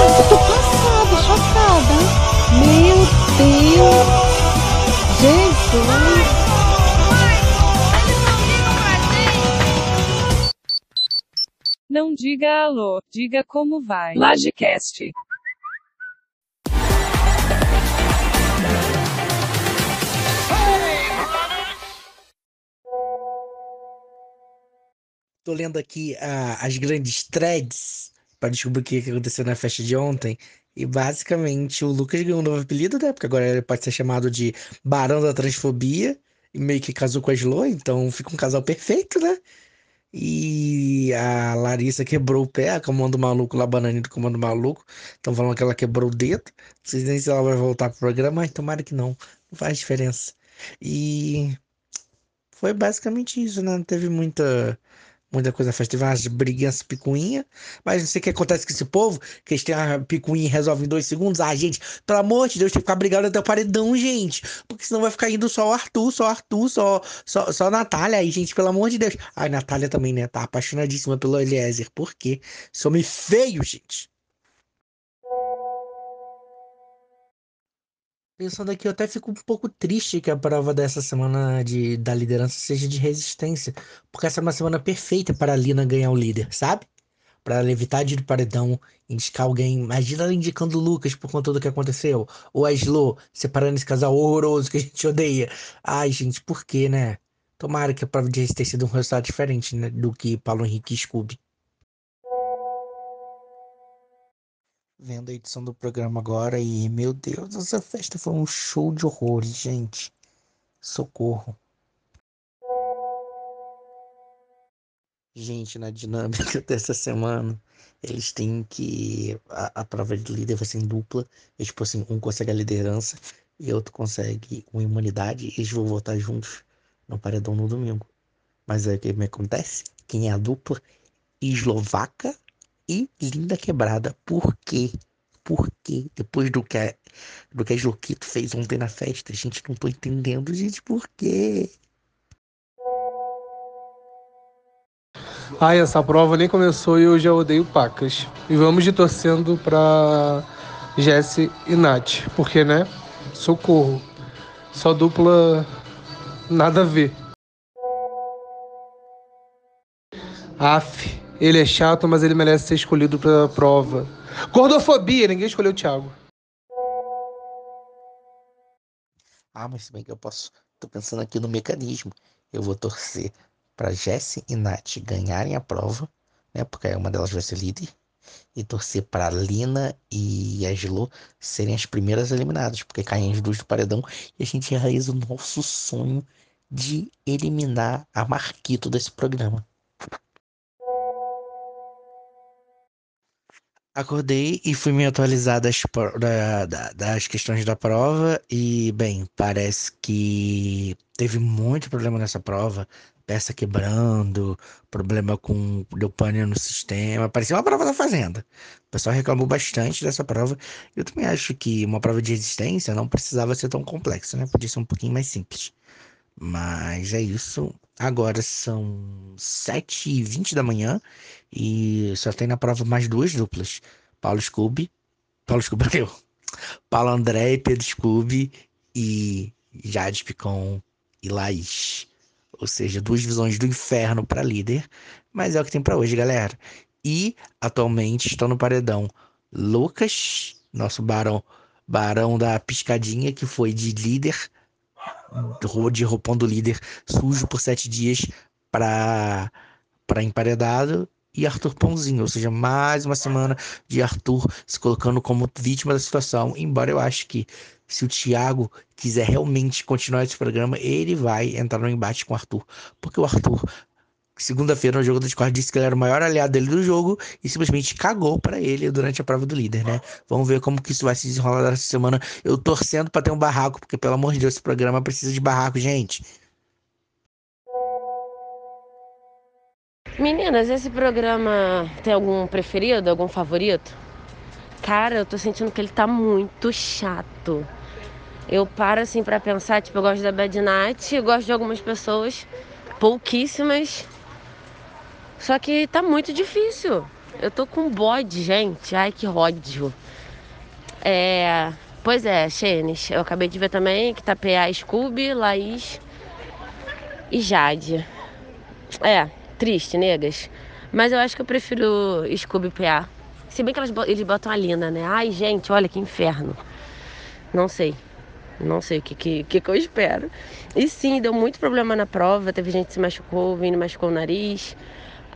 Eu tô passada, chocada. Meu Deus. Jesus. Não diga alô, diga como vai. Lagecast. Tô lendo aqui ah, as grandes threads para descobrir o que aconteceu na festa de ontem. E basicamente o Lucas ganhou um novo apelido, né? Porque agora ele pode ser chamado de Barão da Transfobia. E meio que casou com a Slo, então fica um casal perfeito, né? E a Larissa quebrou o pé, a comando maluco lá, bananinha do comando maluco. Estão falando que ela quebrou o dedo. Não sei nem se ela vai voltar pro programa, mas tomara que não. Não faz diferença. E foi basicamente isso, né? Não teve muita, muita coisa festa. Teve umas briguinhas picuinha. Mas não sei o que acontece com esse povo, que eles têm uma picuinha e resolvem em dois segundos. Ah, gente, pelo amor de Deus, tem que ficar brigando até o paredão, gente. Porque senão vai ficar indo só o Arthur, só o Arthur, só, só, só a Natália. Aí, gente, pelo amor de Deus. Ai, Natália também, né? Tá apaixonadíssima pelo Eliezer. Por quê? Some feio, gente. Pensando aqui, eu até fico um pouco triste que a prova dessa semana de, da liderança seja de resistência. Porque essa é uma semana perfeita para a Lina ganhar o líder, sabe? Para ela evitar de ir paredão, indicar alguém. Imagina ela indicando o Lucas por conta do que aconteceu. Ou a Slo separando esse casal horroroso que a gente odeia. Ai, gente, por quê, né? Tomara que a prova de resistência dê um resultado diferente né, do que Paulo Henrique e Scooby. Vendo a edição do programa agora e, meu Deus, essa festa foi um show de horrores, gente. Socorro. Gente, na dinâmica dessa semana, eles têm que. A, a prova de líder vai ser em dupla. E, tipo assim, um consegue a liderança e outro consegue uma imunidade. E eles vão votar juntos no paredão no domingo. Mas aí o que me acontece? Quem é a dupla? Eslovaca e Linda Quebrada. Por quê? Por quê? Depois do que a, do que a Joquito fez ontem na festa, gente, não tô entendendo, gente, por quê? Ai, essa prova nem começou e eu já odeio pacas. E vamos de torcendo pra Jesse e Nath. Porque, né? Socorro. Só dupla nada a ver. Aff, ele é chato, mas ele merece ser escolhido pra prova. Gordofobia, ninguém escolheu o Thiago. Ah, mas se bem que eu posso. Tô pensando aqui no mecanismo. Eu vou torcer pra Jessie e Nath ganharem a prova, né? Porque uma delas vai ser líder. E torcer pra Lina e a Gilo serem as primeiras eliminadas, porque caem as duas do paredão e a gente realiza o nosso sonho de eliminar a Marquito desse programa. Acordei e fui me atualizar das, da- das questões da prova e, bem, parece que teve muito problema nessa prova. Peça quebrando, problema com deu pane no sistema. Parecia uma prova da Fazenda. O pessoal reclamou bastante dessa prova. Eu também acho que uma prova de resistência não precisava ser tão complexa, né? Podia ser um pouquinho mais simples. Mas é isso. Agora são 7h20 da manhã e só tem na prova mais duas duplas. Paulo Scooby. Paulo Scooby eu. Paulo André e Pedro Scooby e Jade Picon e Laís. Ou seja, duas visões do inferno para líder. Mas é o que tem para hoje, galera. E atualmente estão no paredão Lucas, nosso barão, barão da piscadinha, que foi de líder de roupão do líder sujo por sete dias para emparedado e Arthur Pãozinho, ou seja, mais uma semana de Arthur se colocando como vítima da situação. Embora eu acho que se o Thiago quiser realmente continuar esse programa, ele vai entrar no embate com o Arthur, porque o Arthur segunda-feira no jogo do Discord disse que ele era o maior aliado dele do jogo e simplesmente cagou para ele durante a prova do líder, né? Vamos ver como que isso vai se desenrolar essa semana. Eu torcendo para ter um barraco, porque pelo amor de Deus, esse programa precisa de barraco, gente. Meninas, esse programa tem algum preferido, algum favorito? Cara, eu tô sentindo que ele tá muito chato. Eu paro assim pra pensar, tipo, eu gosto da Bad Night, eu gosto de algumas pessoas, pouquíssimas. Só que tá muito difícil. Eu tô com bode, gente. Ai, que ódio. É. Pois é, Xenes. Eu acabei de ver também que tá PA Scooby, Laís e Jade. É, triste, negas. Mas eu acho que eu prefiro Scooby PA. Se bem que elas, eles botam a Lina, né? Ai, gente, olha que inferno. Não sei. Não sei o que, que, que, eu espero. E sim, deu muito problema na prova. Teve gente que se machucou, o Vini machucou o nariz.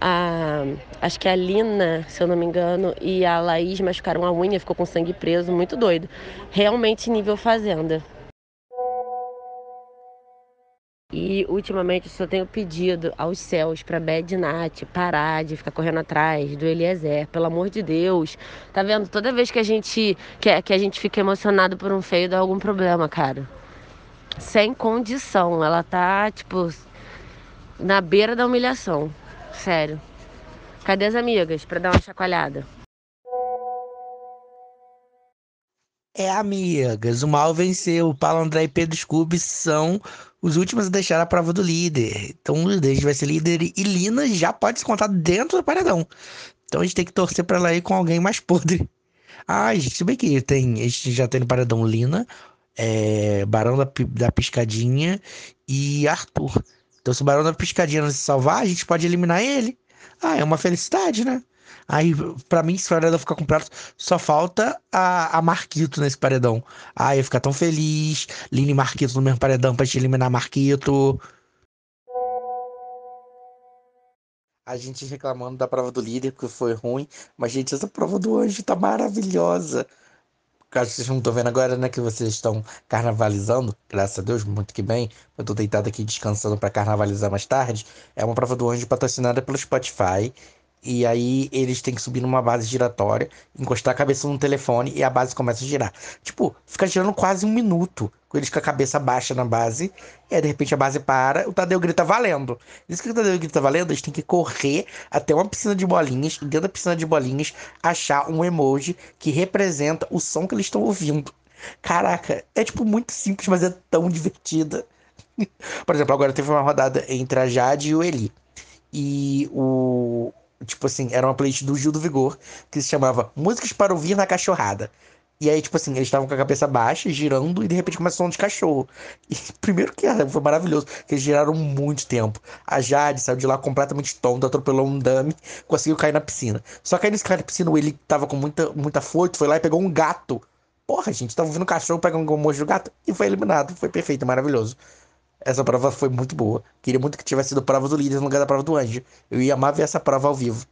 A, acho que a Lina, se eu não me engano, e a Laís machucaram a unha, ficou com sangue preso, muito doido. Realmente nível fazenda. E ultimamente eu só tenho pedido aos céus para Bad Nat parar de ficar correndo atrás do Eliezer, pelo amor de Deus. Tá vendo? Toda vez que a gente que, que a gente fica emocionado por um feio dá algum problema, cara. Sem condição. Ela tá, tipo, na beira da humilhação. Sério. Cadê as amigas para dar uma chacoalhada? É, amigas, o mal venceu. O Paulo André e Pedro Scooby são os últimos a deixar a prova do líder. Então o líder vai ser líder e Lina já pode se contar dentro do paredão. Então a gente tem que torcer pra ela ir com alguém mais podre. Ah, gente, se bem que tem, a gente já tem no paredão Lina, é, Barão da, da Piscadinha e Arthur. Então se o Barão da Piscadinha não se salvar, a gente pode eliminar ele. Ah, é uma felicidade, né? Aí, pra mim, se o paredão ficar completo, só falta a, a Marquito nesse paredão. Ah, ia ficar tão feliz. Lini e Marquito no mesmo paredão pra te eliminar Marquito. A gente reclamando da prova do líder, que foi ruim. Mas, gente, essa prova do anjo tá maravilhosa. Caso vocês não estão vendo agora, né? Que vocês estão carnavalizando, graças a Deus, muito que bem. Eu tô deitado aqui descansando para carnavalizar mais tarde. É uma prova do anjo patrocinada pelo Spotify. E aí eles têm que subir numa base giratória, encostar a cabeça no telefone e a base começa a girar. Tipo, fica girando quase um minuto, com eles com a cabeça baixa na base. E aí de repente a base para, o Tadeu grita valendo. Isso que o Tadeu grita valendo, eles têm que correr até uma piscina de bolinhas, e dentro da piscina de bolinhas achar um emoji que representa o som que eles estão ouvindo. Caraca, é tipo muito simples, mas é tão divertida. Por exemplo, agora teve uma rodada entre a Jade e o Eli. E o, Tipo assim, era uma playlist do Gil do Vigor que se chamava Músicas para ouvir na cachorrada. E aí, tipo assim, eles estavam com a cabeça baixa, girando, e de repente começou um som de cachorro. E primeiro que foi maravilhoso, que eles giraram muito tempo. A Jade saiu de lá completamente tonta, atropelou um dummy, conseguiu cair na piscina. Só que aí nesse cair na piscina, ele tava com muita, muita força, foi lá e pegou um gato. Porra, gente, tava ouvindo um cachorro pegando um monte do gato e foi eliminado. Foi perfeito, maravilhoso. Essa prova foi muito boa. Queria muito que tivesse sido prova do líder no lugar da prova do anjo. Eu ia amar ver essa prova ao vivo.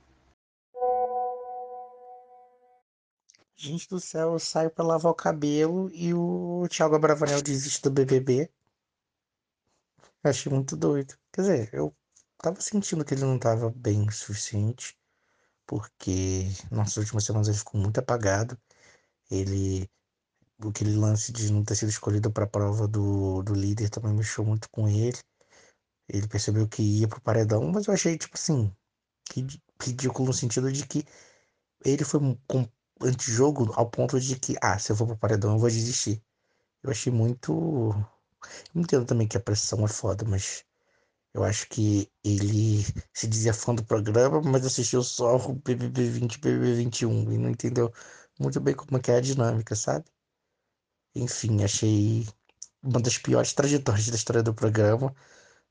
Gente do céu, eu saio pra lavar o cabelo e o Thiago Abravanel desiste do BBB. Achei muito doido. Quer dizer, eu tava sentindo que ele não tava bem o suficiente, porque nas últimas semanas ele ficou muito apagado. Ele aquele lance de não ter sido escolhido para a prova do, do líder também mexeu muito com ele. Ele percebeu que ia pro paredão, mas eu achei, tipo assim, ridículo no sentido de que ele foi com antijogo ao ponto de que, ah, se eu for pro paredão eu vou desistir. Eu achei muito. Eu entendo também que a pressão é foda, mas eu acho que ele se dizia fã do programa, mas assistiu só o BBB 20 BBB 21 e não entendeu muito bem como é é a dinâmica, sabe? Enfim, achei uma das piores trajetórias da história do programa.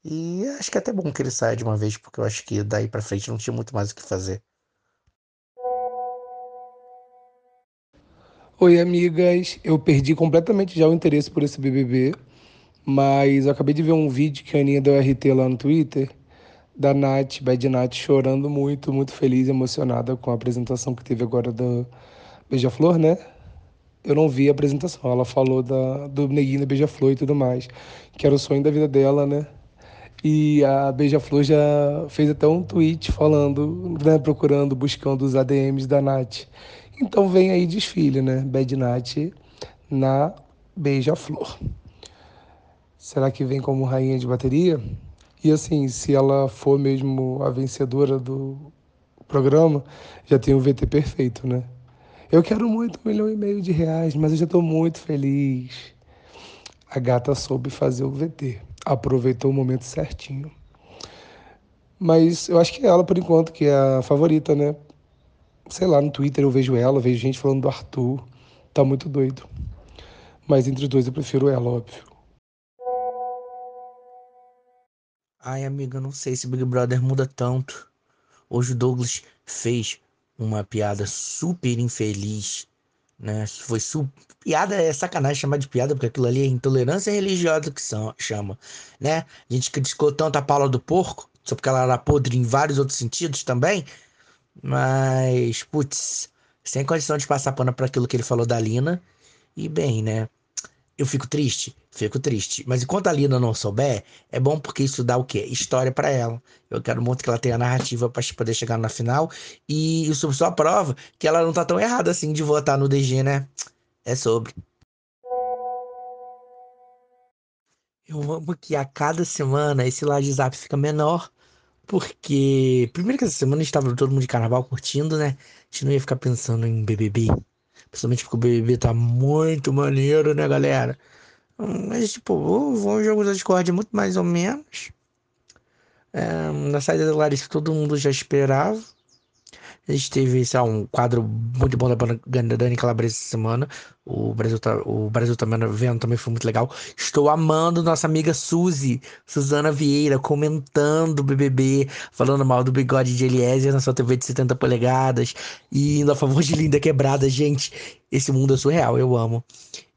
E acho que é até bom que ele saia de uma vez, porque eu acho que daí pra frente não tinha muito mais o que fazer. Oi, amigas. Eu perdi completamente já o interesse por esse BBB, mas eu acabei de ver um vídeo que a Aninha deu RT lá no Twitter, da Nath, Bad Nath, chorando muito, muito feliz, emocionada com a apresentação que teve agora do Beija-Flor, né? Eu não vi a apresentação. Ela falou da, do Neguinho da Beija-Flor e tudo mais, que era o sonho da vida dela, né? E a Beija-Flor já fez até um tweet falando, né, procurando, buscando os ADMs da Nath. Então vem aí desfile, né? Bad Nath na Beija-Flor. Será que vem como rainha de bateria? E assim, se ela for mesmo a vencedora do programa, já tem o VT perfeito, né? Eu quero muito um milhão e meio de reais, mas eu já estou muito feliz. A gata soube fazer o VT, aproveitou o momento certinho. Mas eu acho que ela, por enquanto, que é a favorita, né? sei lá, no Twitter eu vejo ela, vejo gente falando do Arthur. Tá muito doido. Mas entre os dois eu prefiro ela, óbvio. Ai, amiga, não sei se Big Brother muda tanto. Hoje o Douglas fez uma piada super infeliz, né? Foi su... piada é sacanagem chamar de piada, porque aquilo ali é intolerância religiosa que são, chama, né? A gente criticou tanto a Paula do Porco, só porque ela era podre em vários outros sentidos também, mas, putz, sem condição de passar pano para aquilo que ele falou da Lina. E bem, né? Eu fico triste, fico triste. Mas enquanto a Lina não souber, é bom porque isso dá o quê? História para ela. Eu quero muito que ela tenha narrativa para poder chegar na final. E isso só prova que ela não tá tão errada assim de votar no DG, né? É sobre. Eu amo que a cada semana esse live zap fica menor. Porque, primeiro que essa semana estava todo mundo de carnaval curtindo, né? A gente não ia ficar pensando em BBB. Principalmente porque o BBB tá muito maneiro, né, galera? Mas, tipo, o jogo da Discord é muito mais ou menos. É, na saída da Larissa todo mundo já esperava. A gente teve lá, um quadro muito bom da Dani Calabresa essa semana. O Brasil, tá, o Brasil também vendo também foi muito legal. Estou amando nossa amiga Suzy, Suzana Vieira, comentando o BBB, falando mal do bigode de Eliezer na sua TV de 70 polegadas e indo a favor de Linda Quebrada. Gente, esse mundo é surreal, eu amo.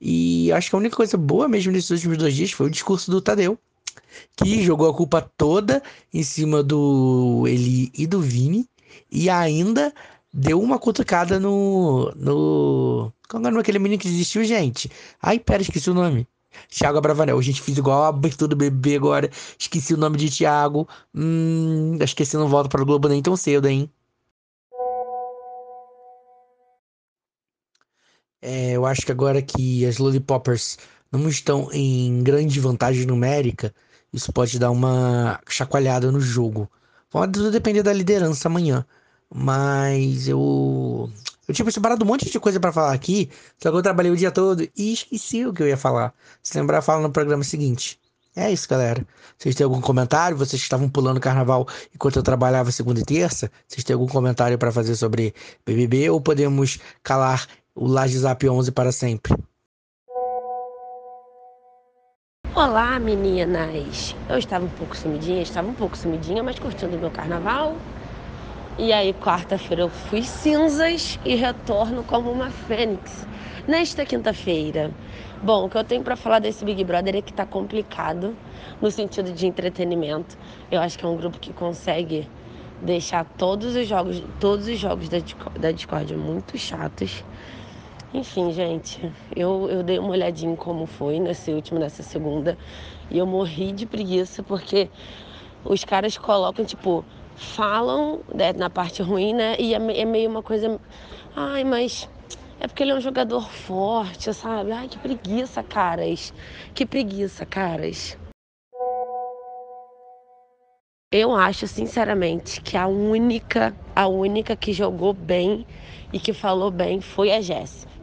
E acho que a única coisa boa mesmo nesses últimos dois dias foi o discurso do Tadeu que jogou a culpa toda em cima do Eli e do Vini e ainda deu uma cutucada no. no. Qual é daquele menino que desistiu, gente? Ai, pera, esqueci o nome. Thiago Bravanel. A gente fez igual a abertura do bebê agora. Esqueci o nome de Thiago. Hum, acho que esse não volta para o Globo nem tão cedo, hein? É, eu acho que agora que as Lollipoppers não estão em grande vantagem numérica, isso pode dar uma chacoalhada no jogo. Pode tudo depender da liderança amanhã. Mas eu. Eu tinha separado um monte de coisa para falar aqui, só que eu trabalhei o dia todo e esqueci o que eu ia falar. Se lembrar, fala no programa seguinte. É isso, galera. Vocês têm algum comentário? Vocês estavam pulando carnaval enquanto eu trabalhava segunda e terça? Vocês têm algum comentário para fazer sobre BBB ou podemos calar o Laje Zap 11 para sempre? Olá, meninas! Eu estava um pouco sumidinha, estava um pouco sumidinha, mas curtindo o meu carnaval. E aí, quarta-feira, eu fui cinzas e retorno como uma fênix. Nesta quinta-feira. Bom, o que eu tenho para falar desse Big Brother é que tá complicado no sentido de entretenimento. Eu acho que é um grupo que consegue deixar todos os jogos, todos os jogos da, da Discord muito chatos. Enfim, gente, eu, eu dei uma olhadinha em como foi nesse último, nessa segunda, e eu morri de preguiça porque os caras colocam, tipo, falam né, na parte ruim, né? E é, é meio uma coisa. Ai, mas é porque ele é um jogador forte, sabe? Ai, que preguiça, caras. Que preguiça, caras. Eu acho, sinceramente, que a única, a única que jogou bem e que falou bem foi a Jéssica.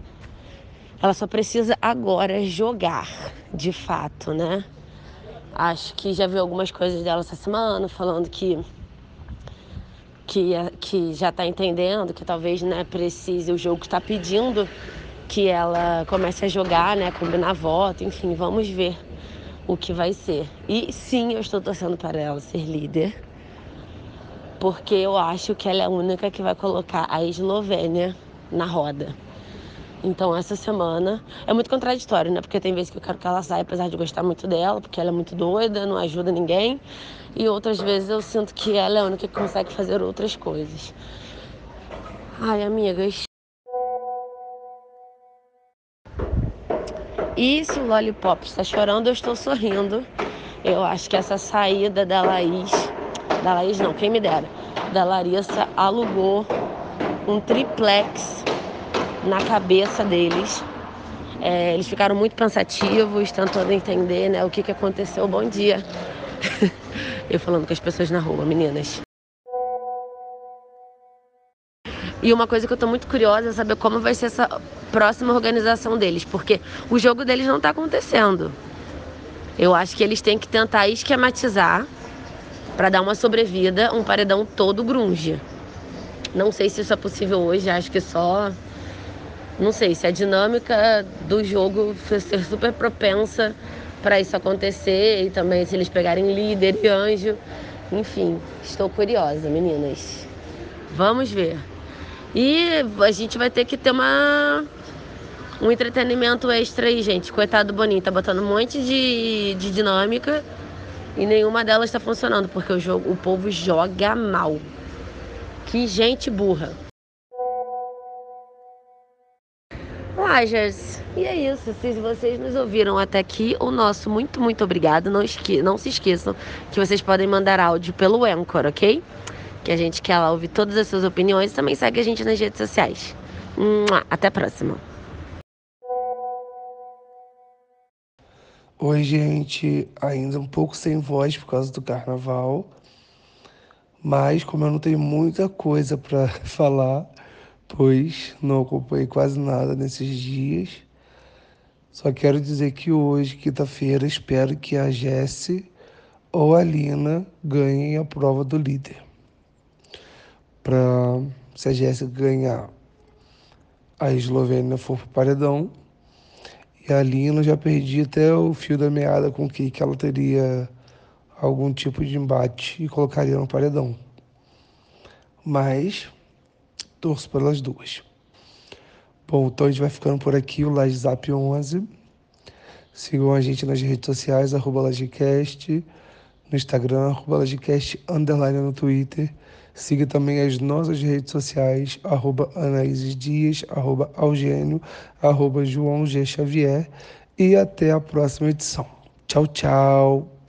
Ela só precisa agora jogar, de fato, né? Acho que já vi algumas coisas dela essa semana falando que que, que já está entendendo que talvez né, precise, o jogo está pedindo que ela comece a jogar, né, combinar voto, enfim, vamos ver o que vai ser. E sim, eu estou torcendo para ela ser líder, porque eu acho que ela é a única que vai colocar a Eslovênia na roda. Então essa semana é muito contraditório, né? Porque tem vezes que eu quero que ela saia, apesar de gostar muito dela, porque ela é muito doida, não ajuda ninguém. E outras vezes eu sinto que ela é a única que consegue fazer outras coisas. Ai, amigas. E se o Lollipop está chorando, eu estou sorrindo. Eu acho que essa saída da Laís, da Laís não, quem me dera, da Larissa alugou um triplex na cabeça deles. É, eles ficaram muito pensativos, tentando entender né, o que, que aconteceu. Bom dia. Eu falando com as pessoas na rua, meninas. E uma coisa que eu tô muito curiosa é saber como vai ser essa próxima organização deles, porque o jogo deles não tá acontecendo. Eu acho que eles têm que tentar esquematizar para dar uma sobrevida um paredão todo grunge. Não sei se isso é possível hoje, acho que só. Não sei se a dinâmica do jogo ser super propensa para isso acontecer e também se eles pegarem líder e anjo. Enfim, estou curiosa, meninas. Vamos ver. E a gente vai ter que ter uma um entretenimento extra aí, gente. Coitado do Boninho, tá botando um monte de, de dinâmica e nenhuma delas está funcionando, porque o, jogo, o povo joga mal. Que gente burra. Lajas, e é isso. Se vocês nos ouviram até aqui, o nosso muito, muito obrigado. Não, esque não se esqueçam que vocês podem mandar áudio pelo Anchor, ok? Que a gente quer lá ouvir todas as suas opiniões. Também segue a gente nas redes sociais. Até a próxima. Oi, gente. Ainda um pouco sem voz por causa do carnaval. Mas, como eu não tenho muita coisa para falar, pois não acompanhei quase nada nesses dias, só quero dizer que hoje, quinta-feira, espero que a Jesse ou a Lina ganhem a prova do líder. Para se a Jesse ganhar, a Eslovênia for para o paredão e a Lina já perdi até o fio da meada com que, que ela teria algum tipo de embate e colocaria no paredão. Mas torço pelas duas. Bom, então a gente vai ficando por aqui, o LajeZap 11. Sigam a gente nas redes sociais, arroba LajeCast, no Instagram, arroba LajeCast, underline no Twitter. Siga também as nossas redes sociais, arroba Anaíses Dias, arroba Algênio, arroba João G. Xavier. E até a próxima edição. Tchau, tchau.